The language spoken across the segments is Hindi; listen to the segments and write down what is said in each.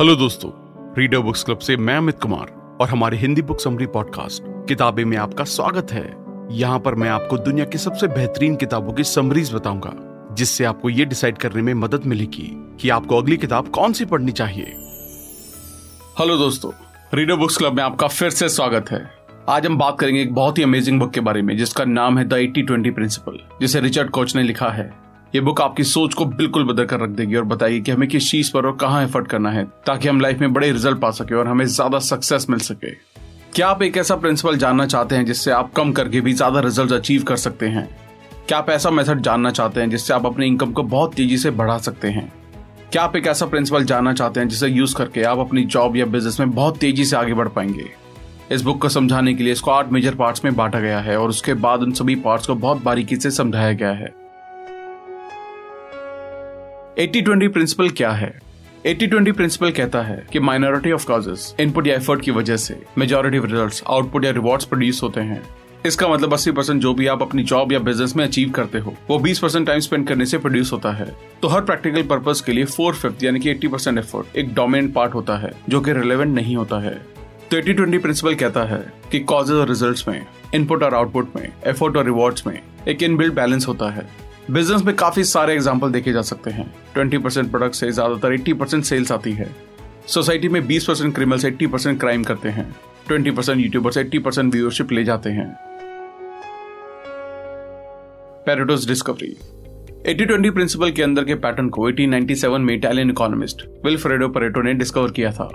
हेलो दोस्तों रीडर बुक्स क्लब से मैं अमित कुमार और हमारे हिंदी बुक समरी पॉडकास्ट किताबें में आपका स्वागत है। यहाँ पर मैं आपको दुनिया की सबसे बेहतरीन किताबों की समरीज बताऊँगा, जिससे आपको ये डिसाइड करने में मदद मिलेगी कि आपको अगली किताब कौन सी पढ़नी चाहिए। हेलो दोस्तों रीडर बुक्स क्लब में आपका फिर से स्वागत है। आज हम बात करेंगे एक बहुत ही अमेजिंग बुक के बारे में, जिसका नाम है द एट्टी ट्वेंटी प्रिंसिपल जिसे रिचर्ड कोच ने लिखा है। ये बुक आपकी सोच को बिल्कुल बदल कर रख देगी और बताएगी कि हमें किस चीज़ पर और कहाँ एफर्ट करना है, ताकि हम लाइफ में बड़े रिज़ल्ट पा सके और हमें ज़्यादा सक्सेस मिल सके। क्या आप एक ऐसा प्रिंसिपल जानना चाहते हैं जिससे आप कम करके भी ज़्यादा रिज़ल्ट अचीव कर सकते हैं? क्या आप ऐसा मेथड जानना चाहते हैं जिससे आप अपने इनकम को बहुत तेज़ी से बढ़ा सकते हैं? क्या आप एक ऐसा प्रिंसिपल जानना चाहते हैं जिसे यूज़ करके आप अपनी जॉब या बिज़नेस में बहुत तेज़ी से आगे बढ़ पाएँगे? इस बुक को समझाने के लिए इसको आठ मेजर पार्ट्स में बांटा गया है और उसके बाद उन सभी पार्ट्स को बहुत बारीकी से समझाया गया है। एट्टी ट्वेंटी प्रिंसिपल क्या है? एट्टी ट्वेंटी प्रिंसिपल कहता है कि माइनॉरिटी ऑफ़ कॉजेस इनपुट या एफर्ट की वजह से मेजोरिटी रिजल्ट्स आउटपुट या रिवॉर्ड्स प्रोड्यूस होते हैं। इसका मतलब 80 परसेंट जो भी आप अपनी जॉब या बिज़नेस में अचीव करते हो, वो 20 परसेंट टाइम स्पेंड करने से प्रोड्यूस होता है। तो हर प्रैक्टिकल पर्पज के लिए फोर फिफ्थ यानी कि 80 परसेंट एफर्ट एक डोमिनेंट पार्ट होता है, जो कि रिलेवेंट नहीं होता है। तो एटी ट्वेंटी प्रिंसिपल कहता है कि कॉजेज और रिजल्ट्स में इनपुट और आउटपुट में एफर्ट और रिवॉर्ड्स में, एक इनबिल्ड बैलेंस होता है। बिज़नेस में काफ़ी सारे एग्ज़ाम्पल देखे जा सकते हैं। ट्वेंटी परसेंट प्रोडक्ट से ज़्यादातर एट्टी परसेंट सेल्स आती है। सोसाइटी में बीस percent criminals eighty percent crime करते हैं। Twenty percent YouTubers eighty percent viewership ले जाते हैं। पैराडोस डिस्कवरी 80-20 प्रिंसिपल के अंदर के पैटर्न को 1897 में इटालियन इकोनॉमिस्ट विल्फ्रेडो परेटो ने डिस्कवर किया था।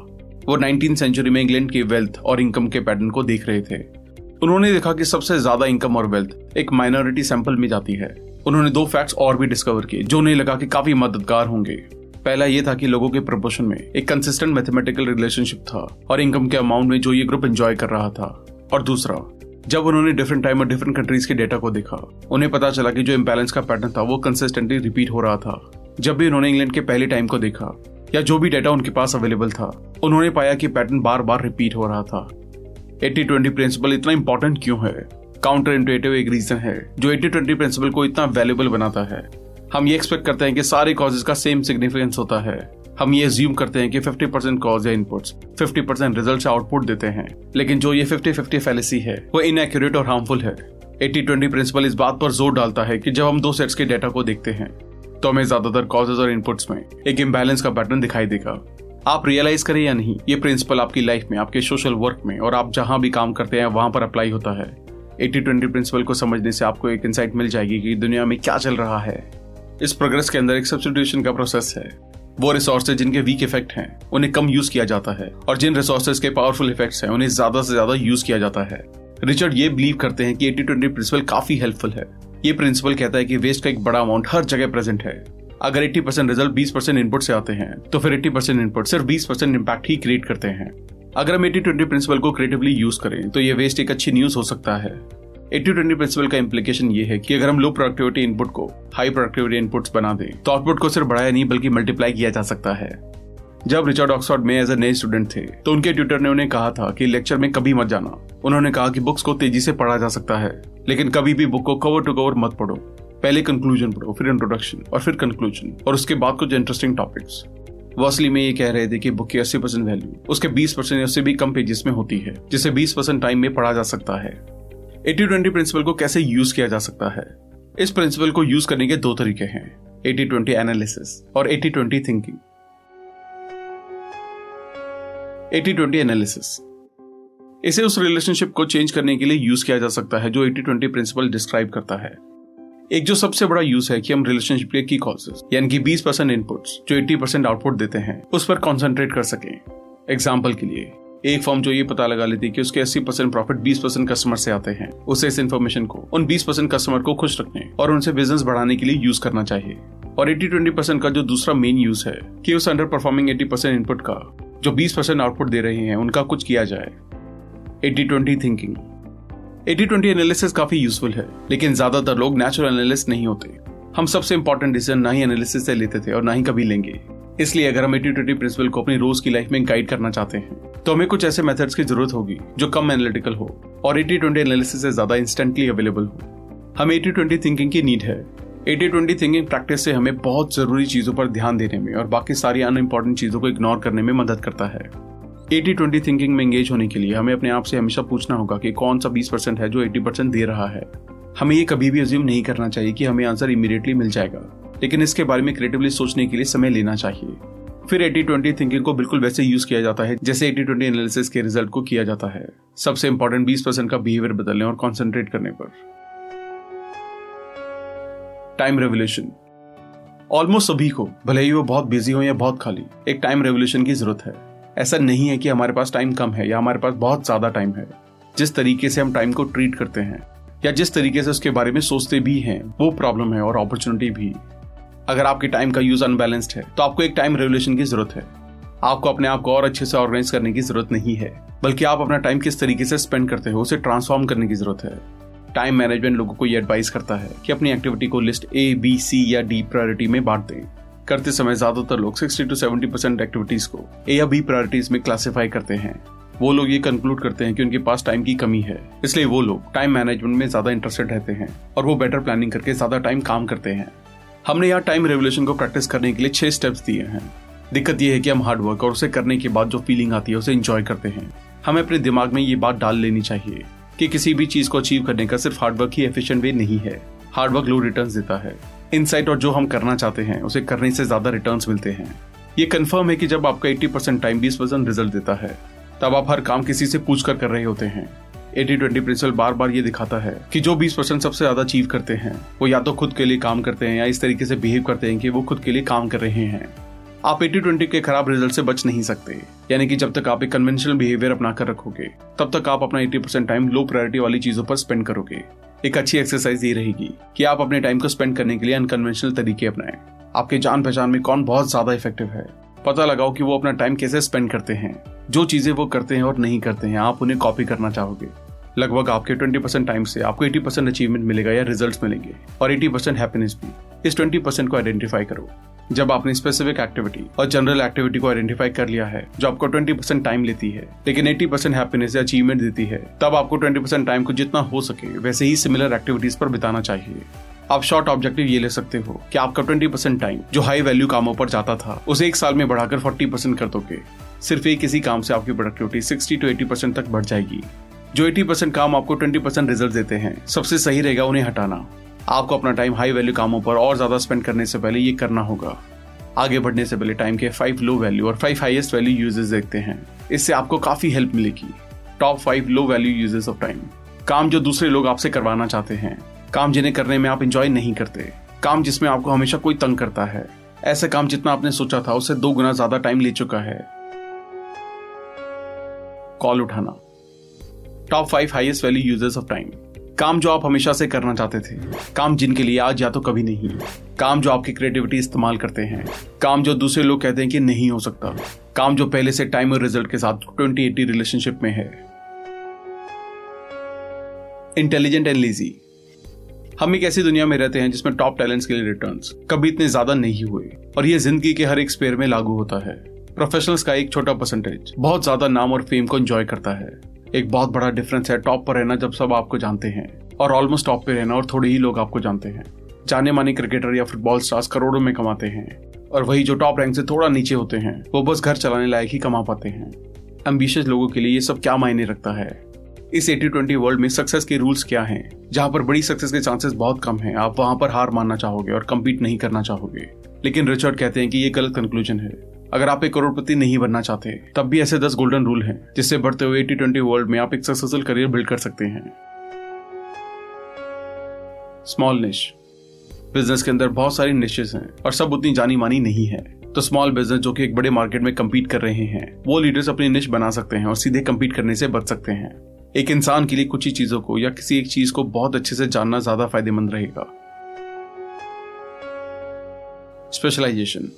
वो 19th सेंचुरी में इंग्लैंड के वेल्थ और इनकम के पैटर्न को देख रहे थे। उन्होंने देखा कि सबसे ज़्यादा इनकम और वेल्थ एक माइनॉरिटी सैंपल में जाती है। उन्होंने दो फैक्ट्स और भी डिस्कवर किए, जो उन्हें लगा कि काफ़ी मददगार होंगे। पहला ये था कि लोगों के प्रपोर्शन में एक कंसिस्टेंट मैथमेटिकल रिलेशनशिप था और इनकम के अमाउंट में जो ये ग्रुप एंजॉय कर रहा था। और दूसरा, जब उन्होंने डिफरेंट टाइम और डिफरेंट कंट्रीज़ के डेटा को देखा, उन्हें पता चला कि जो इम्बेलेंस का पैटर्न था, वो कंसिस्टेंटली रिपीट हो रहा था। जब भी उन्होंने इंग्लैंड के पहले टाइम को देखा, या जो भी डेटा उनके पास अवेलेबल था, उन्होंने पाया कि पैटर्न बार बार रिपीट हो रहा था। एट्टी ट्वेंटी प्रिंसिपल इतना इंपॉर्टेंट क्यों है? काउंटर इंटुएटिव एक रीजन है, जो एटी ट्वेंटी प्रिंसिपल को इतना वैल्यूबल बनाता है। हम ये एक्सपेक्ट करते हैं कि सारे कॉजेज का सेम सिग्निफिकेंस होता है। हम ये ज्यूम करते हैं कि 50 परसेंट कॉज या इनपुट्स 50 परसेंट रिज़ल्ट आउटपुट देते हैं। लेकिन जो ये 50 50 फैलेसी है, वो इनएक्यूरेट और हार्मफुल है। एटी ट्वेंटी प्रिंसिपल इस बात पर ज़ोर डालता है कि जब हम दो सेट्स के डेटा को देखते हैं तो हमें ज़्यादातर कॉजेज और इनपुट्स में एक इम्बैलेंस का पैटर्न दिखाई देगा। आप रियलाइज़ करें या नहीं, ये प्रिंसिपल आपकी लाइफ में, आपके सोशल वर्क में और आप जहाँ भी काम करते हैं, वहाँ पर अप्लाई होता है। एटी ट्वेंटी प्रिंसिपल को समझने से आपको एक इंसाइट मिल जाएगी कि दुनिया में क्या चल रहा है। इस प्रोग्रेस के अंदर एक सब्सिट्यूशन का प्रोसेस है। वो रिसोर्सेज जिनके वीक इफ़ेक्ट हैं, उन्हें कम यूज़ किया जाता है। और जिन रिसोर्सेज के पावरफुल इफेक्ट्स हैं, उन्हें ज़्यादा से ज़्यादा यूज़ किया जाता है। रिचर्ड ये बिलीव करते हैं कि एटी ट्वेंटी प्रिंसिपल काफ़ी हेल्पफुल है। ये प्रिंसिपल कहता है कि वेस्ट का एक बड़ा अमाउंट हर जगह प्रेजेंट है। अगर 80 परसेंट रिज़ल्ट 20 परसेंट इनपुट से आते हैं तो फिर 80 परसेंट इनपुट सिर्फ़ 20 परसेंट इम्पैक्ट ही क्रिएट करते हैं। अगर हम एटी ट्वेंटी प्रिंसिपल को क्रिएटिवली यूज़ करें तो ये वेस्ट एक अच्छी न्यूज़ हो सकता है। एटी ट्वेंटी प्रिंसिपल का इम्प्लीकेशन ये है कि अगर हम लो प्रोडक्टिविटी इनपुट को हाई प्रोडक्टिविटी इनपुट्स बना दें तो आउटपुट को सिर्फ़ बढ़ाया नहीं, बल्कि मल्टीप्लाई किया जा सकता है। जब रिचर्ड ऑक्सफोर्ड में एज ए नए स्टूडेंट थे तो उनके ट्यूटर ने उन्हें कहा था कि लेक्चर में कभी मत जाना। उन्होंने कहा कि बुक्स को तेज़ी से पढ़ा जा सकता है, लेकिन कभी भी बुक को कवर टू कवर मत पढ़ो। पहले कंक्लूजन पढ़ो, फिर इंट्रोडक्शन और फिर कंक्लूजन और उसके बाद कुछ इंटरेस्टिंग टॉपिक्स वो असली में ये कह रहे थे कि बुक की 80 परसेंट वैल्यू उसके 20 परसेंट उससे भी कम पेजेस में होती है, जिसे 20 परसेंट टाइम में पढ़ा जा सकता है। एटी ट्वेंटी प्रिंसिपल को कैसे यूज़ किया जा सकता है? इस प्रिंसिपल को यूज़ करने के दो तरीके हैं, एटी ट्वेंटी एनालिसिस और eighty twenty thinking eighty twenty analysis इसे उस रिलेशनशिप को चेंज करने के लिए यूज़ किया जा सकता है जो एटी ट्वेंटी प्रिंसिपल डिस्क्राइब करता है। एक जो सबसे बड़ा यूज़ है कि हम रिलेशनशिप के की कॉजेस यानी कि 20 परसेंट इनपुट्स जो 80 परसेंट आउटपुट देते हैं, उस पर कॉन्सेंट्रेट कर सकें। एग्ज़ाम्पल के लिए, एक फर्म जो ये पता लगा लेती है कि उसके 80 परसेंट प्रॉफिट 20 परसेंट कस्टमर से आते हैं, उसे इस इन्फॉर्मेशन को, उन 20 परसेंट कस्टमर को खुश रखने और उनसे बिज़नेस बढ़ाने के लिए यूज़ करना चाहिए। और एटी ट्वेंटी परसेंट का जो दूसरा मेन यूज़ है, कि उस underperforming eighty percent input का, जो बीस परसेंट आउटपुट दे रहे हैं, उनका कुछ किया जाए। Eighty twenty thinking eighty twenty analysis काफ़ी यूजफुल है, लेकिन ज़्यादातर लोग नेचुरल एनालिस्ट नहीं होते। हम सबसे इंपॉर्टेंट डिसीज़न ना ही एनालिसिस से लेते थे और ना ही कभी लेंगे। इसलिए अगर हम एटी ट्वेंटी प्रिंसिपल को अपनी रोज की लाइफ में गाइड करना चाहते हैं तो हमें कुछ ऐसे मेथड्स की ज़रूरत होगी, जो कम एनालिटिकल हो और एटी ट्वेंटी एनालिसिस से ज़्यादा इंस्टेंटली अवेलेबल हो। हमें एटी ट्वेंटी थिंकिंग की नीड है। एटी ट्वेंटी थिंकिंग प्रैक्टिस से हमें बहुत ज़रूरी चीज़ों पर ध्यान देने में और बाकी सारी अनइम्पॉर्टेंट चीज़ों को इग्नोर करने में मदद करता है। एटी ट्वेंटी थिंकिंग में एंगेज होने के लिए हमें अपने आप से हमेशा पूछना होगा कि कौन सा बीस परसेंट है जो एटी परसेंट दे रहा है। हमें ये कभी भी अज्यूम नहीं करना चाहिए कि हमें आंसर इमीडिएटली मिल जाएगा। लेकिन इसके बारे में क्रिएटिवली सोचने के लिए समय लेना चाहिए। फिर एटी ट्वेंटी थिंकिंग को बिल्कुल वैसे यूज़ किया जाता है, जैसे एटी ट्वेंटी एनालिसिस के रिज़ल्ट को किया जाता है। सबसे इंपॉर्टेंट बीस परसेंट का बिहेवियर बदलने और कॉन्सेंट्रेट करने पर। टाइम रेवोल्यूशन ऑलमोस्ट सभी को, भले ही वो बहुत बिज़ी हो या बहुत खाली, एक टाइम रेवोल्यूशन की ज़रूरत है। ऐसा नहीं है कि हमारे पास टाइम कम है या हमारे पास बहुत ज़्यादा टाइम है। जिस तरीके से हम टाइम को ट्रीट करते हैं, या जिस तरीके से उसके बारे में सोचते भी हैं, वो प्रॉब्लम है और अपॉर्चुनिटी भी। अगर आपके टाइम का यूज़ अनबैलेंस्ड है तो आपको एक टाइम रेगुलेशन की ज़रूरत है। आपको अपने आप को और अच्छे से ऑर्गेनाइज करने की ज़रूरत नहीं है, बल्कि आप अपना टाइम किस तरीके से स्पेंड करते हो, उसे ट्रांसफॉर्म करने की ज़रूरत है। टाइम मैनेजमेंट लोगों को ये एडवाइस करता है कि अपनी एक्टिविटी को लिस्ट ए बी सी या डी प्रायोरिटी में बांट दें। करते समय ज़्यादातर लोग 60 टू 70 परसेंट एक्टिविटीज़ को ए या बी प्रायोरिटीज में क्लासिफाई करते हैं। वो लोग ये कंक्लूड करते हैं कि उनके पास टाइम की कमी है। इसलिए वो लोग टाइम मैनेजमेंट में ज़्यादा इंटरेस्टेड रहते हैं और वो बेटर प्लानिंग करके ज़्यादा टाइम काम करते हैं। हमने यहाँ टाइम रेवल्यूशन को प्रैक्टिस करने के लिए छह स्टेप्स दिए हैं। दिक्कत यह है कि हम हार्ड वर्क और उसे करने के बाद जो फीलिंग आती है, उसे इंजॉय करते हैं। हमें अपने दिमाग में ये बात डाल लेनी चाहिए कि किसी भी चीज़ को अचीव करने का सिर्फ़ हार्डवर्क ही एफिशिएंट वे नहीं है। हार्डवर्क लो रिटर्न देता है। इनसाइट और जो हम करना चाहते हैं, उसे करने से ज़्यादा रिटर्न मिलते हैं। ये कन्फर्म है कि जब आपका 80% टाइम 20 परसेंट रिज़ल्ट देता है, तब आप हर काम किसी से पूछ कर कर रहे होते हैं। एटी ट्वेंटी प्रिंसिपल बार बार ये दिखाता है कि जो 20 परसेंट सबसे ज़्यादा अचीव करते हैं, वो या तो खुद के लिए काम करते हैं या इस तरीके से बिहेव करते हैं कि वो खुद के लिए काम कर रहे हैं। आप एटी ट्वेंटी के खराब रिज़ल्ट से बच नहीं सकते। यानी कि जब तक आप एक कन्वेंशनल बिहेवियर अपना कर रखोगे, तब तक आप अपना eighty percent time low priority वाली चीज़ों पर स्पेंड करोगे। एक अच्छी एक्सरसाइज ये रहेगी कि आप अपने टाइम को स्पेंड करने के लिए अनकन्वेंशनल तरीके अपनाएँ। आपके जान पहचान में कौन बहुत ज़्यादा इफ़ेक्टिव है? पता लगाओ कि वो अपना टाइम कैसे स्पेंड करते हैं। जो चीज़ें वो करते हैं और नहीं करते हैं, आप उन्हें कॉपी करना चाहोगे। लगभग आपके 20 परसेंट टाइम से आपको 80 परसेंट अचीवमेंट मिलेगा या रिजल्ट्स मिलेंगे। और 80 परसेंट हैप्पीनेस भी। इस 20 परसेंट को आइडेंटिफाई करो। जब आपने स्पेसिफिक एक्टिविटी और जनरल एक्टिविटी को आइडेंटिफाई कर लिया है, जो आपको 20 परसेंट टाइम लेती है, लेकिन 80 परसेंट हैप्पीनेस या अचीवमेंट देती है, तब आपको 20 परसेंट टाइम को जितना हो सके, वैसे ही सिमिलर एक्टिविटीज़ पर बिताना चाहिए। आप शॉर्ट ऑब्जेक्टिव ये ले सकते हो कि आपका 20 परसेंट टाइम जो हाई वैल्यू कामों पर जाता था, उसे एक साल में बढ़ाकर 40 परसेंट कर दोगे। सिर्फ़ एक किसी काम से आपकी प्रोडक्टिविटी 60 टू 80 परसेंट तक बढ़ जाएगी। जो 80 परसेंट काम आपको 20 परसेंट रिज़ल्ट देते हैं, सबसे सही रहेगा उन्हें हटाना। आपको अपना टाइम हाई वैल्यू कामों पर और ज़्यादा स्पेंड करने से पहले ये करना होगा। आगे बढ़ने से पहले टाइम के फाइव लो वैल्यू और फाइव हाईएस्ट वैल्यू यूजेस देखते हैं। इससे आपको काफ़ी हेल्प मिलेगी। Top five low value uses of time काम जो दूसरे लोग आपसे करवाना चाहते हैं। काम जिन्हें करने में आप इंजॉय नहीं करते। काम जिसमें आपको हमेशा कोई तंग करता है। ऐसे काम जितना आपने सोचा था, उससे दो गुना ज़्यादा टाइम ले चुका है। कॉल उठाना। Top five highest value users of time काम जो आप हमेशा से करना चाहते थे, काम जिनके लिए आज या तो कभी नहीं, काम जो आपकी क्रिएटिविटी इस्तेमाल करते हैं, काम जो दूसरे लोग कहते हैं कि नहीं हो सकता, काम जो पहले से टाइम और रिज़ल्ट के साथ ट्वेंटी एटी रिलेशनशिप में है। इंटेलिजेंट एंड लेजी हम एक ऐसी दुनिया में रहते हैं जिसमें टॉप टैलेंट्स के लिए रिटर्न्स कभी इतने ज़्यादा नहीं हुए और ये ज़िंदगी के हर एक स्पेयर में लागू होता है। प्रोफेशनल्स का एक छोटा परसेंटेज बहुत ज़्यादा नाम और फेम को एंजॉय करता है। एक बहुत बड़ा डिफरेंस है टॉप पर रहना जब सब आपको जानते हैं। और ऑलमोस्ट टॉप पे रहना, और थोड़े ही लोग आपको जानते हैं। जाने माने क्रिकेटर या फुटबॉल स्टार्स करोड़ों में कमाते हैं। और वही जो टॉप रैंक से थोड़ा नीचे होते हैं, वो बस घर चलाने लायक ही कमा पाते हैं। एम्बिशियस लोगों के लिए ये सब क्या मायने रखता है? इस एटी ट्वेंटी वर्ल्ड में सक्सेस के रूल्स क्या हैं? जहाँ पर बड़ी सक्सेस के चांसेस बहुत कम हैं, आप वहाँ पर हार मानना चाहोगे और कम्पीट नहीं करना चाहोगे। लेकिन रिचर्ड कहते हैं कि ये गलत कंक्लूजन है। अगर आप एक करोड़पति नहीं बनना चाहते, तब भी ऐसे दस गोल्डन रूल हैं, जिससे बढ़ते हुए एटी ट्वेंटी वर्ल्ड में आप एक सक्सेसफुल करियर बिल्ड कर सकते हैं। स्मॉल निश बिज़नेस के अंदर बहुत सारी निशेस हैं और सब उतनी जानी मानी नहीं है। तो स्मॉल बिज़नेस जो कि एक बड़े मार्केट में कम्पीट कर रहे हैं, वो लीडर्स अपनी निश बना सकते हैं और सीधे कम्पीट करने से बच सकते हैं। एक इंसान के लिए कुछ ही चीज़ों को या किसी एक चीज़ को बहुत अच्छे से जानना ज़्यादा फ़ायदेमंद रहेगा। स्पेशलाइजेशन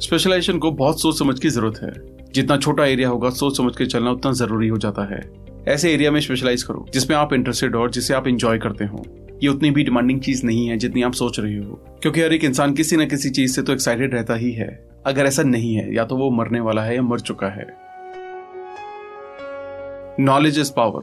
स्पेशलाइजेशन को बहुत सोच समझ की ज़रूरत है। जितना छोटा एरिया होगा, सोच समझ के चलना उतना ज़रूरी हो जाता है। ऐसे एरिया में स्पेशलाइज करो, जिसमें आप इंटरेस्टेड हो और जिसे आप इंजॉय करते हो। ये उतनी भी डिमांडिंग चीज़ नहीं है जितनी आप सोच रहे हो। क्योंकि हर एक इंसान किसी न किसी चीज़ से तो एक्साइटेड रहता ही है। अगर ऐसा नहीं है, या तो वो मरने वाला है या मर चुका है। नॉलेज इज़ पावर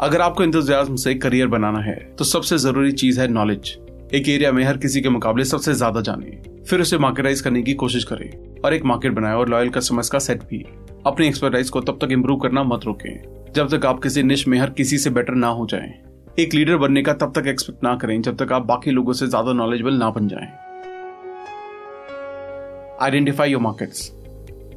अगर आपको इंतज़ाम से करियर बनाना है तो सबसे ज़रूरी चीज़ है नॉलेज एक एरिया में हर किसी के मुकाबले सबसे ज़्यादा जाने। फिर उसे मार्केटाइज करने की कोशिश करें और एक मार्केट बनाए और लॉयल कस्टमर्स का सेट भी अपनी एक्सपर्टाइज को तब तक इम्प्रूव करना मत रोकें, जब तक आप किसी निश में हर किसी से बेटर ना हो जाएँ। एक लीडर बनने का तब तक एक्सपेक्ट ना करें, जब तक आप बाकी लोगों से ज़्यादा नॉलेजेबल ना बन जाएँ। आइडेंटिफाई योर मार्केट्स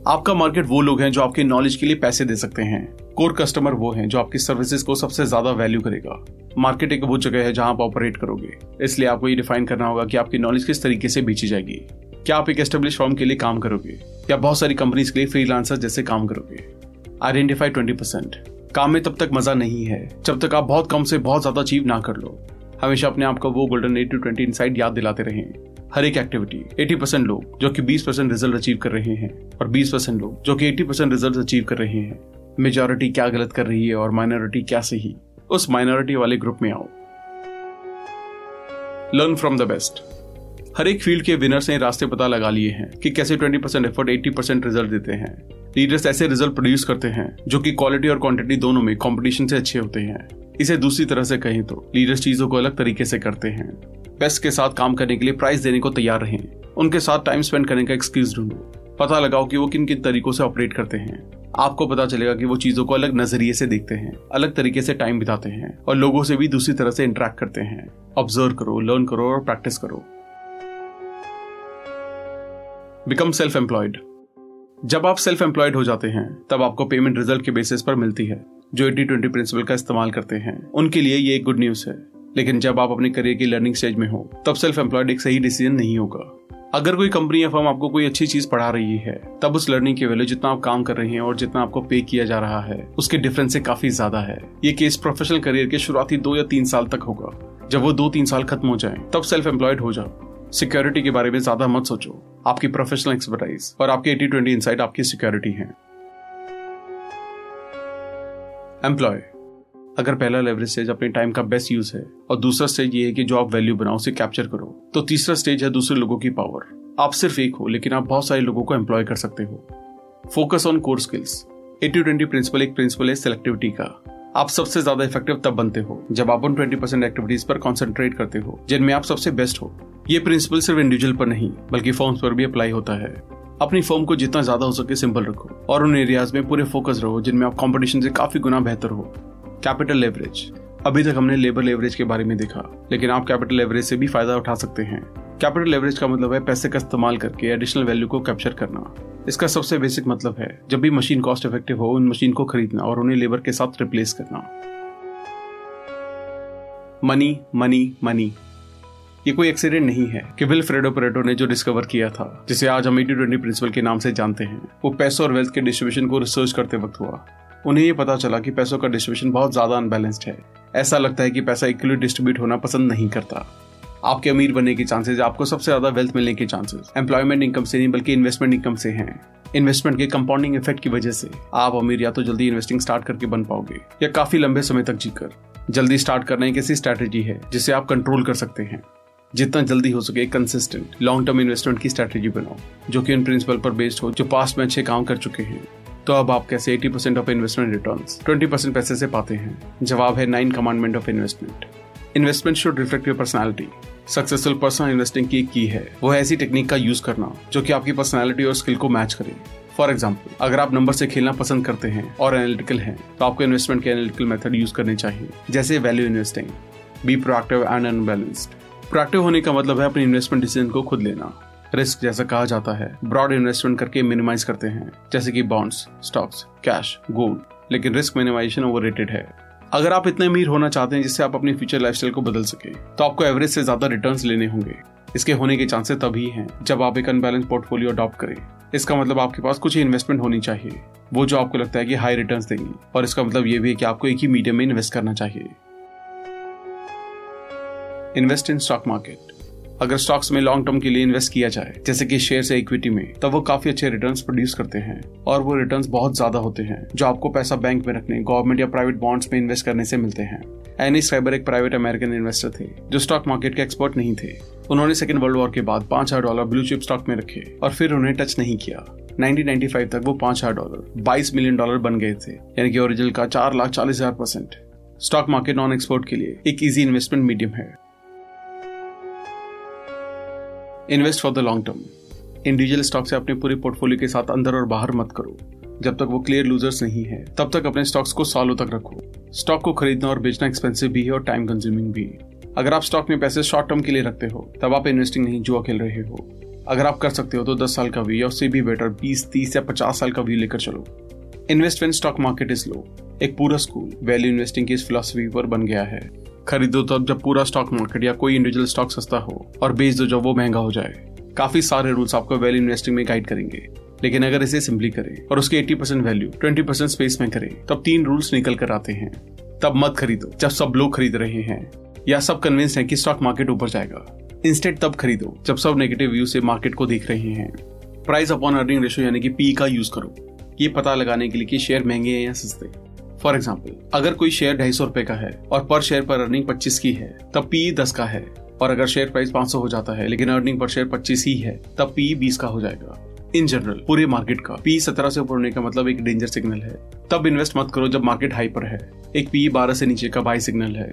आपका मार्केट वो लोग हैं जो आपके नॉलेज के लिए पैसे दे सकते हैं कोर कस्टमर वो हैं जो आपकी सर्विसेज़ को सबसे ज़्यादा वैल्यू करेगा। मार्केट एक वो जगह है जहाँ आप ऑपरेट करोगे। इसलिए आपको ये डिफाइन करना होगा कि आपकी नॉलेज किस तरीके से बेची जाएगी। क्या आप एक एस्टेब्लिश फॉर्म के लिए काम करोगे? या बहुत सारी कंपनीज़ के लिए फ्रीलांसर जैसे काम करोगे? आइडेंटिफाई ट्वेंटी परसेंट काम में तब तक मज़ा नहीं है जब तक आप बहुत कम से बहुत ज़्यादा अचीव ना कर लो। हमेशा अपने आप को वो golden eighty twenty inside याद दिलाते रहें। हर एक एक्टिविटी 80 परसेंट लोग जो कि 20 परसेंट रिज़ल्ट अचीव कर रहे हैं और 20 परसेंट लोग जो कि 80 परसेंट रिज़ल्ट अचीव कर रहे हैं। मेजोरिटी क्या गलत कर रही है और माइनॉरिटी क्या सही? उस माइनॉरिटी वाले ग्रुप में आओ। लर्न फ्रॉम द बेस्ट हर एक फ़ील्ड के विनर्स ने रास्ते पता लगा लिए हैं कि कैसे 20 परसेंट एफर्ट 80 परसेंट रिज़ल्ट देते हैं। लीडर्स ऐसे रिज़ल्ट प्रोड्यूस करते हैं जो कि क्वालिटी और क्वांटिटी दोनों में कंपटीशन से अच्छे होते हैं। इसे दूसरी तरह से कहें तो लीडर्स चीज़ों को अलग तरीके से करते हैं। बेस्ट के साथ काम करने के लिए प्राइस देने को तैयार रहें। उनके साथ टाइम स्पेंड करने का एक्सक्यूज ढूंढो। पता लगाओ कि वो किन किन तरीकों से ऑपरेट करते हैं। आपको पता चलेगा कि वो चीज़ों को अलग नज़रिए से देखते हैं, अलग तरीके से टाइम बिताते हैं और लोगों से भी दूसरी तरह से इंटरेक्ट करते हैं। ऑब्ज़र्व करो लर्न करो और प्रैक्टिस करो। बिकम सेल्फ एम्प्लॉयड जब आप सेल्फ एम्प्लॉयड हो जाते हैं, तब आपको पेमेंट रिज़ल्ट के बेसिस पर मिलती है, जो एटी ट्वेंटी प्रिंसिपल का इस्तेमाल करते हैं। उनके लिए ये एक गुड न्यूज़ है। लेकिन जब आप अपने करियर की लर्निंग स्टेज में हो, तब सेल्फ एम्प्लॉयड एक सही डिसीज़न नहीं होगा। अगर कोई कंपनी या फर्म आपको कोई अच्छी चीज़ पढ़ा रही है, तब उस लर्निंग की वैल्यू जितना आप काम कर रहे हैं और जितना आपको पे किया जा रहा है, उसके डिफरेंस से काफ़ी ज़्यादा है। ये केस प्रोफेशनल करियर के शुरुआती दो या तीन साल तक होगा। जब वो दो तीन साल खत्म हो जाए, तब सेल्फ एम्प्लॉयड हो जाओ। सिक्योरिटी के बारे में ज़्यादा मत सोचो। आपकी प्रोफेशनल एक्सपर्टाइज और आपकी एटी ट्वेंटी इनसाइड आपकी सिक्योरिटी है। एम्प्लॉय अगर पहला लेवरेज स्टेज अपने टाइम का बेस्ट यूज़ है, और दूसरा स्टेज ये है कि जो आप वैल्यू बनाओ, उसे कैप्चर करो तो तीसरा स्टेज है दूसरे लोगों की पावर आप सिर्फ़ एक हो, लेकिन आप बहुत सारे लोगों को एम्प्लॉय कर सकते हो. Focus on core skills eighty twenty principle एक प्रिंसिपल है सिलेक्टिविटी का. आप सबसे ज़्यादा इफ़ेक्टिव तब बनते हो, जब आप उन ट्वेंटी परसेंट एक्टिविटीज़ पर कॉन्सेंट्रेट करते हो, जिनमें आप सबसे बेस्ट हो. ये प्रिंसिपल सिर्फ़ इंडिविजुअल पर नहीं, बल्कि फॉर्म्स पर भी अप्लाई होता है. अपनी फॉर्म को जितना ज़्यादा हो सके सिंपल रखो, और उन एरियाज़ में पूरे फोकस रहो, जिनमें आप कंपटीशन से काफ़ी गुना बेहतर हो. Capital leverage. अभी तक हमने लेबर लेवरेज के बारे में देखा, लेकिन आप कैपिटल लेवरेज से भी फ़ायदा उठा सकते हैं। कैपिटल लेवरेज का मतलब है पैसे का इस्तेमाल करके एडिशनल वैल्यू को कैप्चर करना। इसका सबसे बेसिक मतलब है, जब भी मशीन कॉस्ट इफ़ेक्टिव हो, उन मशीन को खरीदना और उन्हें लेबर के साथ रिप्लेस करना। मनी मनी मनी ये कोई एक्सीडेंट नहीं है कि विल फ्रेडो परेटो ने जो डिस्कवर किया था, जिसे आज हम एटी ट्वेंटी प्रिंसिपल के नाम से जानते हैं, वो पैसों और वेल्थ के डिस्ट्रीब्यूशन को रिसर्च करते वक्त हुआ। उन्हें ये पता चला कि पैसों का डिस्ट्रीब्यूशन बहुत ज़्यादा अनबैलेंस्ड है। ऐसा लगता है कि पैसा इक्वली डिस्ट्रीब्यूट होना पसंद नहीं करता। आपके अमीर बनने के चांसेस आपको सबसे ज़्यादा वेल्थ मिलने के चांसेस एम्प्लॉयमेंट इनकम से नहीं, बल्कि इन्वेस्टमेंट इनकम से हैं। इन्वेस्टमेंट के कंपाउंडिंग इफ़ेक्ट की वजह से आप अमीर या तो जल्दी इन्वेस्टिंग स्टार्ट करके बन पाओगे, या काफ़ी लंबे समय तक जीकर। जल्दी स्टार्ट करना एक ऐसी स्ट्रैटेजी है, जिसे आप कंट्रोल कर सकते हैं। जितना जल्दी हो सके कंसिस्टेंट लॉन्ग टर्म इन्वेस्टमेंट की स्ट्रैटेजी बनाओ, जो कि उन प्रिंसिपल पर बेस्ड हो, जो पास्ट में अच्छे काम कर चुके हैं। तो अब आप कैसे 80 percent of investment return 20 percent पैसे से पाते हैं। जवाब है nine commandment of investment investment should reflect your personality successful personal investing की की है। वो ऐसी टेक्निक का यूज़ करना जो कि आपकी पर्सनैलिटी और स्किल को मैच करे। फॉर एग्ज़ाम्पल अगर आप नंबर से खेलना पसंद करते हैं और एनालिटिकल हैं तो आपको इन्वेस्टमेंट के एनालिटिकल मेथड यूज़ करने चाहिए। जैसे value investing be proactive and unbalanced proactive होने का मतलब है अपनी इन्वेस्टमेंट डिसीज़न को खुद लेना। रिस्क जैसा कहा जाता है। ब्रॉड इन्वेस्टमेंट करके मिनिमाइज करते हैं। जैसे कि बॉन्ड्स स्टॉक्स कैश गोल्ड लेकिन रिस्क मिनिमाइजेशन ओवररेटेड है। अगर आप इतने अमीर होना चाहते हैं जिससे आप अपनी फ्यूचर लाइफस्टाइल को बदल सके तो आपको एवरेज से ज़्यादा रिटर्न लेने होंगे। इसके होने के चांसेस तभी हैं जब आप एक अनबैलेंस पोर्टफोलियो अडॉप्ट करें। इसका मतलब आपके पास कुछ इन्वेस्टमेंट होनी चाहिए। वो जो आपको लगता है कि हाई रिटर्न्स देंगी। और इसका मतलब ये भी है कि आपको एक ही मीडियम में इन्वेस्ट करना चाहिए। इन्वेस्ट इन स्टॉक मार्केट अगर स्टॉक्स में लॉन्ग टर्म के लिए इन्वेस्ट किया जाए, जैसे कि शेयर से इक्विटी में तब वो काफ़ी अच्छे रिटर्न्स प्रोड्यूस करते हैं। और वो रिटर्न्स बहुत ज़्यादा होते हैं, जो आपको पैसा बैंक में रखने, गवर्नमेंट या प्राइवेट बॉन्ड्स में इन्वेस्ट करने से मिलते हैं। एनी स्क्राइबर एक प्राइवेट अमेरिकन इन्वेस्टर थे, जो स्टॉक मार्केट के एक्सपर्ट नहीं थे। उन्होंने सेकेंड वर्ल्ड वॉर के बाद पाँच हज़ार डॉलर ब्लू चिप स्टॉक में रखे, और फिर उन्हें टच नहीं किया। 1995 तक वो पाँच हज़ार डॉलर 22 मिलियन डॉलर बन गए थे, यानी कि ओरिजिनल का चार लाख चालीस हज़ार percent. Stock market non export के लिए एक इजी इन्वेस्टमेंट मीडियम है। Invest for the long term. Individual stock से अपने पूरे पोर्टफोलियो के साथ अंदर और बाहर मत करो। जब तक वो क्लियर लूजर्स नहीं है तब तक अपने स्टॉक्स को सालों तक रखो। स्टॉक को खरीदना और बेचना एक्सपेंसिव भी है और टाइम कंज्यूमिंग भी अगर आप स्टॉक में पैसे शॉर्ट टर्म के लिए रखते हो तब आप इन्वेस्टिंग नहीं जुआ खेल रहे हो। अगर आप कर सकते हो तो 10 साल का व्यू या उससे भी बेटर 20, 30 या 50 साल का व्यू लेकर चलो। Invest when stock market is low एक पूरा स्कूल वैल्यू इन्वेस्टिंग की इस फिलोसफी पर बन गया है। खरीदो तब जब पूरा स्टॉक मार्केट या कोई इंडिविजुअल स्टॉक सस्ता हो और बेच दो जब वो महँगा हो जाए। काफ़ी सारे रूल्स आपको वैल्यू इन्वेस्टिंग में गाइड करेंगे। लेकिन अगर इसे सिंपली करें और उसके 80 परसेंट वैल्यू 20 परसेंट स्पेस में करें, तब तीन रूल्स निकल कर आते हैं। तब मत खरीदो जब सब लोग खरीद रहे हैं या सब कन्विंस हैं कि स्टॉक मार्केट ऊपर जाएगा। इंस्टेंट तब खरीदो जब सब नेगेटिव व्यू से मार्केट को देख रहे हैं। प्राइस अपॉन अर्निंग रेशियो यानी कि पी का यूज़ करो। ये पता लगाने के लिए कि शेयर महँगे हैं या सस्ते। फॉर एग्ज़ाम्पल अगर कोई शेयर ढाई सौ रुपए का है और पर शेयर पर अर्निंग पच्चीस की है, तब पी दस का है। और अगर शेयर प्राइस पाँच हो जाता है, लेकिन अर्निंग पर शेयर पच्चीस ही है, तब पी बीस का हो जाएगा। इन जनरल पूरे मार्केट का पी सत्रह से ऊपर होने का मतलब एक डेंजर सिग्नल है। तब इन्वेस्ट मत करो जब मार्केट हाई पर है। एक पी बारह से नीचे का बाई सिग्नल है।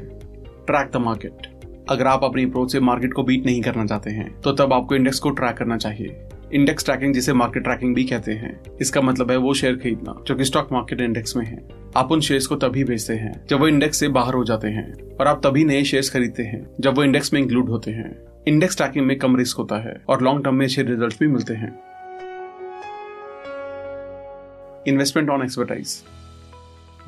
ट्रैक द मार्केट अगर आप अपनी अप्रोच से मार्केट को बीट नहीं करना चाहते हैं तो तब आपको इंडेक्स को ट्रैक करना चाहिए। इंडेक्स ट्रैकिंग जिसे मार्केट ट्रैकिंग भी कहते हैं, इसका मतलब है वो शेयर खरीदना, जो कि स्टॉक मार्केट इंडेक्स में है। आप उन शेयर्स को तभी बेचते हैं, जब वो इंडेक्स से बाहर हो जाते हैं, और आप तभी नए शेयर्स खरीदते हैं, जब वो इंडेक्स में इंक्लूड होते हैं। इंडेक्स ट्रैकिंग में कम रिस्क होता है, और लॉन्ग टर्म में अच्छे रिज़ल्ट भी मिलते हैं। इन्वेस्टमेंट ऑन एक्सपर्टाइज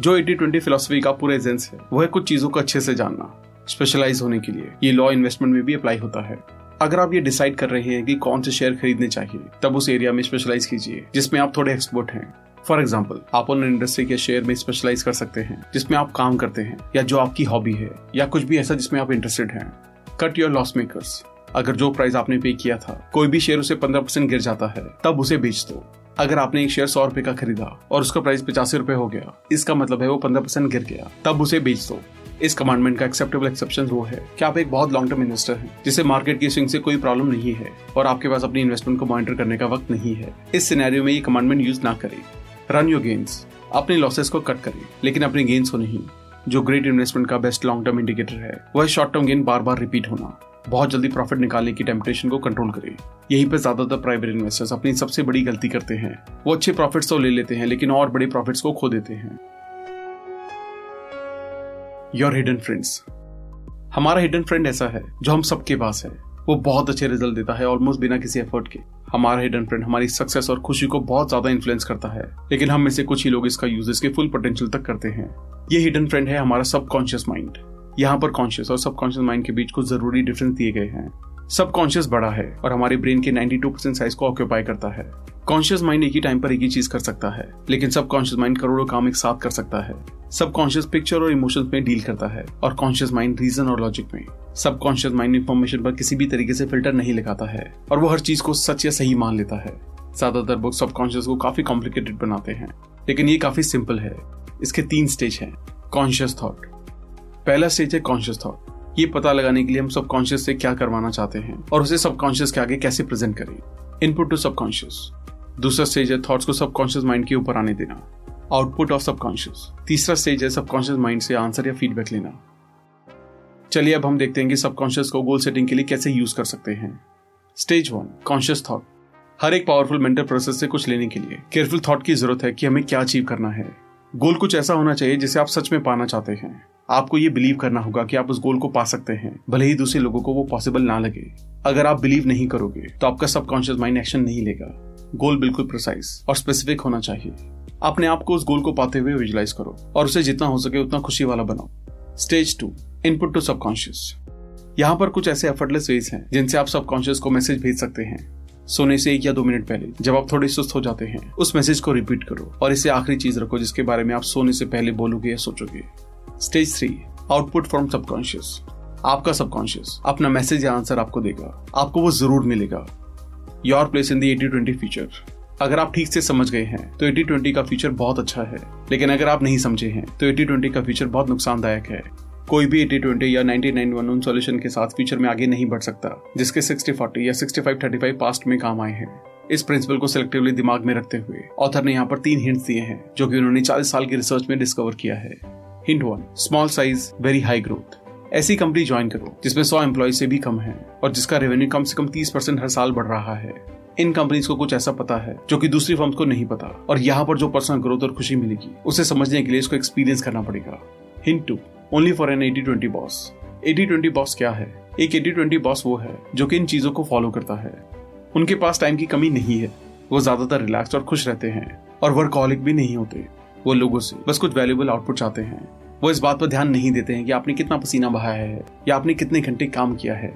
जो एटी ट्वेंटी फिलोसफी का पूरा एजेंस है, वो है कुछ चीज़ों को अच्छे से जानना स्पेशलाइज होने के लिए। ये लॉ इन्वेस्टमेंट में भी अप्लाई होता है। अगर आप ये डिसाइड कर रहे हैं कि कौन से शेयर खरीदने चाहिए, तब उस एरिया में स्पेशलाइज कीजिए, जिसमें आप थोड़े एक्सपर्ट हैं। फॉर एग्ज़ाम्पल आप उन इंडस्ट्री के शेयर में स्पेशलाइज कर सकते हैं, जिसमें आप काम करते हैं, या जो आपकी हॉबी है, या कुछ भी ऐसा जिसमें आप इंटरेस्टेड हैं। कट योर लॉस मेकर्स अगर जो प्राइस आपने पे किया था, कोई भी शेयर उसे पंद्रह परसेंट गिर जाता है, तब उसे बेच दो। अगर आपने एक शेयर सौ रुपए का खरीदा, और उसका प्राइस पचासी रुपए हो गया, इसका मतलब है वो पंद्रह परसेंट गिर गया, तब उसे बेच दो। इस कमांडमेंट का एक्सेप्टेबल एक्सेप्शन वो है। कि आप एक बहुत लॉन्ग टर्म इन्वेस्टर हैं, जिसे मार्केट की स्विंग से कोई प्रॉब्लम नहीं है और आपके पास अपनी इन्वेस्टमेंट को मॉनिटर करने का वक्त नहीं है। इस सिनेरियो में ये कमांडमेंट यूज़ ना करें। रन योर गेन्स अपने लॉसेस को कट करें, लेकिन अपने गेन्स को नहीं। जो ग्रेट इन्वेस्टमेंट का बेस्ट लॉन्ग टर्म इंडिकेटर है, वह शॉर्ट टर्म गेन बार बार रिपीट होना। बहुत जल्दी प्रॉफिट निकालने की टेम्पटेशन को कंट्रोल करें। यहीं पर ज़्यादातर प्राइवेट इन्वेस्टर्स अपनी सबसे बड़ी गलती करते हैं। वो अच्छे प्रॉफिट्स तो ले लेते हैं, लेकिन और बड़े प्रॉफिट्स को खो देते हैं। योर हिडन फ्रेंड्स हमारा हिडन फ्रेंड ऐसा है, जो हम सबके पास है। वो बहुत अच्छे रिज़ल्ट देता है ऑलमोस्ट बिना किसी एफर्ट के। हमारा हिडन फ्रेंड हमारी सक्सेस और खुशी को बहुत ज़्यादा इन्फ्लुएंस करता है। लेकिन हम में से कुछ ही लोग इसका यूज़ इसके फुल पोटेंशियल तक करते हैं। ये हिडन फ्रेंड है हमारा सबकॉन्शियस माइंड यहाँ पर कॉन्शियस और सबकॉन्शियस माइंड के बीच कुछ ज़रूरी डिफरेंस दिए गए हैं। सबकॉन्शियस बड़ा है और हमारे ब्रेन के 92 परसेंट साइज़ को ऑक्यूपाई करता है। कॉन्शियस माइंड एक ही टाइम पर एक ही चीज़ कर सकता है, लेकिन सबकॉन्शियस माइंड करोड़ों काम एक साथ कर सकता है। सबकॉन्शियस पिक्चर और इमोशंस में डील करता है और कॉन्शियस माइंड रीजन और लॉजिक में। सबकॉन्शियस माइंड इन्फॉर्मेशन पर किसी भी तरीके से फ़िल्टर नहीं लगाता है और वो हर चीज़ को सच या सही मान लेता है। ज़्यादातर बुक सबकॉन्शियस को काफ़ी कॉम्प्लिकेटेड बनाते हैं, लेकिन ये काफ़ी सिंपल है। इसके तीन स्टेज हैं कॉन्शियस थॉट पहला स्टेज है कॉन्शियस थॉट ये पता लगाने के लिए हम सबकॉन्शियस से क्या करवाना चाहते हैं और उसे सबकॉन्शियस के आगे कैसे प्रेजेंट करें? इनपुट टू सबकॉन्शियस दूसरा स्टेज है थॉट्स को सबकॉन्शियस माइंड के ऊपर आने देना। आउटपुट ऑफ़ सबकॉन्शियस तीसरा स्टेज है सबकॉन्शियस माइंड से आंसर या फीडबैक लेना। चलिए अब हम देखते हैं कि सबकॉन्शियस को गोल सेटिंग के लिए कैसे यूज़ कर सकते हैं। स्टेज वन कॉन्शियस थॉट हर एक पावरफुल मेंटल प्रोसेस से कुछ लेने के लिए। केयरफुल थॉट की ज़रूरत है कि हमें क्या अचीव करना है। गोल कुछ ऐसा होना चाहिए जिसे आप सच में पाना चाहते हैं। आपको ये बिलीव करना होगा कि आप उस गोल को पा सकते हैं, भले ही दूसरे लोगों को वो पॉसिबल ना लगे। अगर आप बिलीव नहीं करोगे तो आपका सबकॉन्शियस माइंड एक्शन नहीं लेगा। गोल बिल्कुल प्रिसाइज और स्पेसिफिक होना चाहिए। अपने आप को उस गोल को पाते हुए विजुलाइज करो और उसे जितना हो सके उतना खुशी वाला बनाओ। Stage two input to subconscious यहाँ पर कुछ ऐसे एफर्टलेस वेज हैं जिनसे आप सबकॉन्शियस को मैसेज भेज सकते हैं। सोने से एक या दो मिनट पहले, जब आप थोड़े सुस्त हो जाते हैं, उस मैसेज को रिपीट करो और इसे आखिरी चीज़ रखो जिसके बारे में आप सोने से पहले बोलोगे या सोचोगे। Stage three output from subconscious आपका सबकॉन्शियस अपना मैसेज या आंसर आपको देगा। आपको वो ज़रूर मिलेगा। Your place in the eighty twenty feature अगर आप ठीक से समझ गए हैं तो एटी ट्वेंटी का फीचर बहुत अच्छा है। लेकिन अगर आप नहीं समझे हैं तो एटी ट्वेंटी का फीचर बहुत नुकसानदायक है। कोई भी एटी ट्वेंटी या नाइनटी नाइन वन उन सोल्यूशन के साथ फ्यूचर में आगे नहीं बढ़ सकता, जिसके सिक्सटी फोर्टी या sixty five thirty five past में काम आए हैं। इस प्रिंसिपल को सिलेक्टिवली दिमाग में रखते हुए ऑथर ने यहाँ पर तीन हिंट्स दिए हैं, जो कि उन्होंने चालीस साल की रिसर्च में डिस्कवर किया है। Hint one small size very high growth ऐसी कंपनी ज्वाइन करो, जिसमें सौ एम्प्लॉय से भी कम है और जिसका रेवेन्यू कम से कम तीस परसेंट हर साल बढ़ रहा है। इन कंपनीज़ को कुछ ऐसा पता है, जो कि दूसरी फर्म्स को नहीं पता, और यहाँ पर जो पर्सनल ग्रोथ और खुशी मिलेगी, उसे समझने के लिए इसको एक्सपीरियंस करना पड़ेगा। Hint two only for an eighty twenty boss eighty twenty boss क्या है? एक एटी ट्वेंटी बॉस वो है, जो कि इन चीज़ों को फॉलो करता है। उनके पास टाइम की कमी नहीं है। वो ज़्यादातर रिलैक्स और खुश रहते हैं, और वर्कॉलिक भी नहीं होते। वो लोगों से बस कुछ वैल्यूबल आउटपुट चाहते हैं। वो इस बात पर ध्यान नहीं देते हैं कि आपने कितना पसीना बहाया है, या आपने कितने घंटे काम किया है।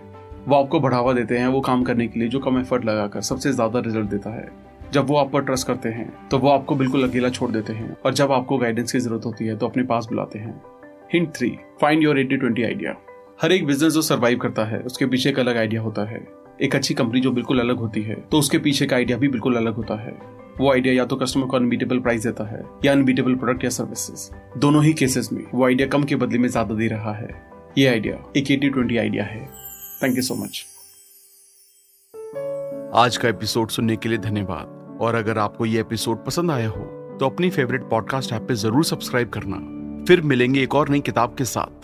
वो आपको बढ़ावा देते हैं वो काम करने के लिए, जो कम एफर्ट लगाकर सबसे ज़्यादा रिज़ल्ट देता है। जब वो आप पर ट्रस्ट करते हैं तो वो आपको बिल्कुल अकेला छोड़ देते हैं, और जब आपको गाइडेंस की ज़रूरत होती है तो अपने पास बुलाते हैं। Hint three find your eighty twenty idea हर एक बिज़नेस जो सर्वाइव करता है उसके पीछे एक अलग आइडिया होता है। एक अच्छी कंपनी जो बिल्कुल अलग होती है तो उसके पीछे का आइडिया भी बिल्कुल अलग होता है। वो आइडिया या तो कस्टमर को अनबीटेबल प्राइस देता है या अनबीटेबल प्रोडक्ट या सर्विसेज़ दोनों ही केसेस में वो आइडिया कम के बदले में ज़्यादा दे रहा है। ये आइडिया एक एटी ट्वेंटी आइडिया है। थैंक यू सो मच आज का एपिसोड सुनने के लिए धन्यवाद। और अगर आपको ये एपिसोड पसंद आया हो तो अपनी फेवरेट पॉडकास्ट ऐप पे ज़रूर सब्सक्राइब करना। फिर मिलेंगे एक और नई किताब के साथ।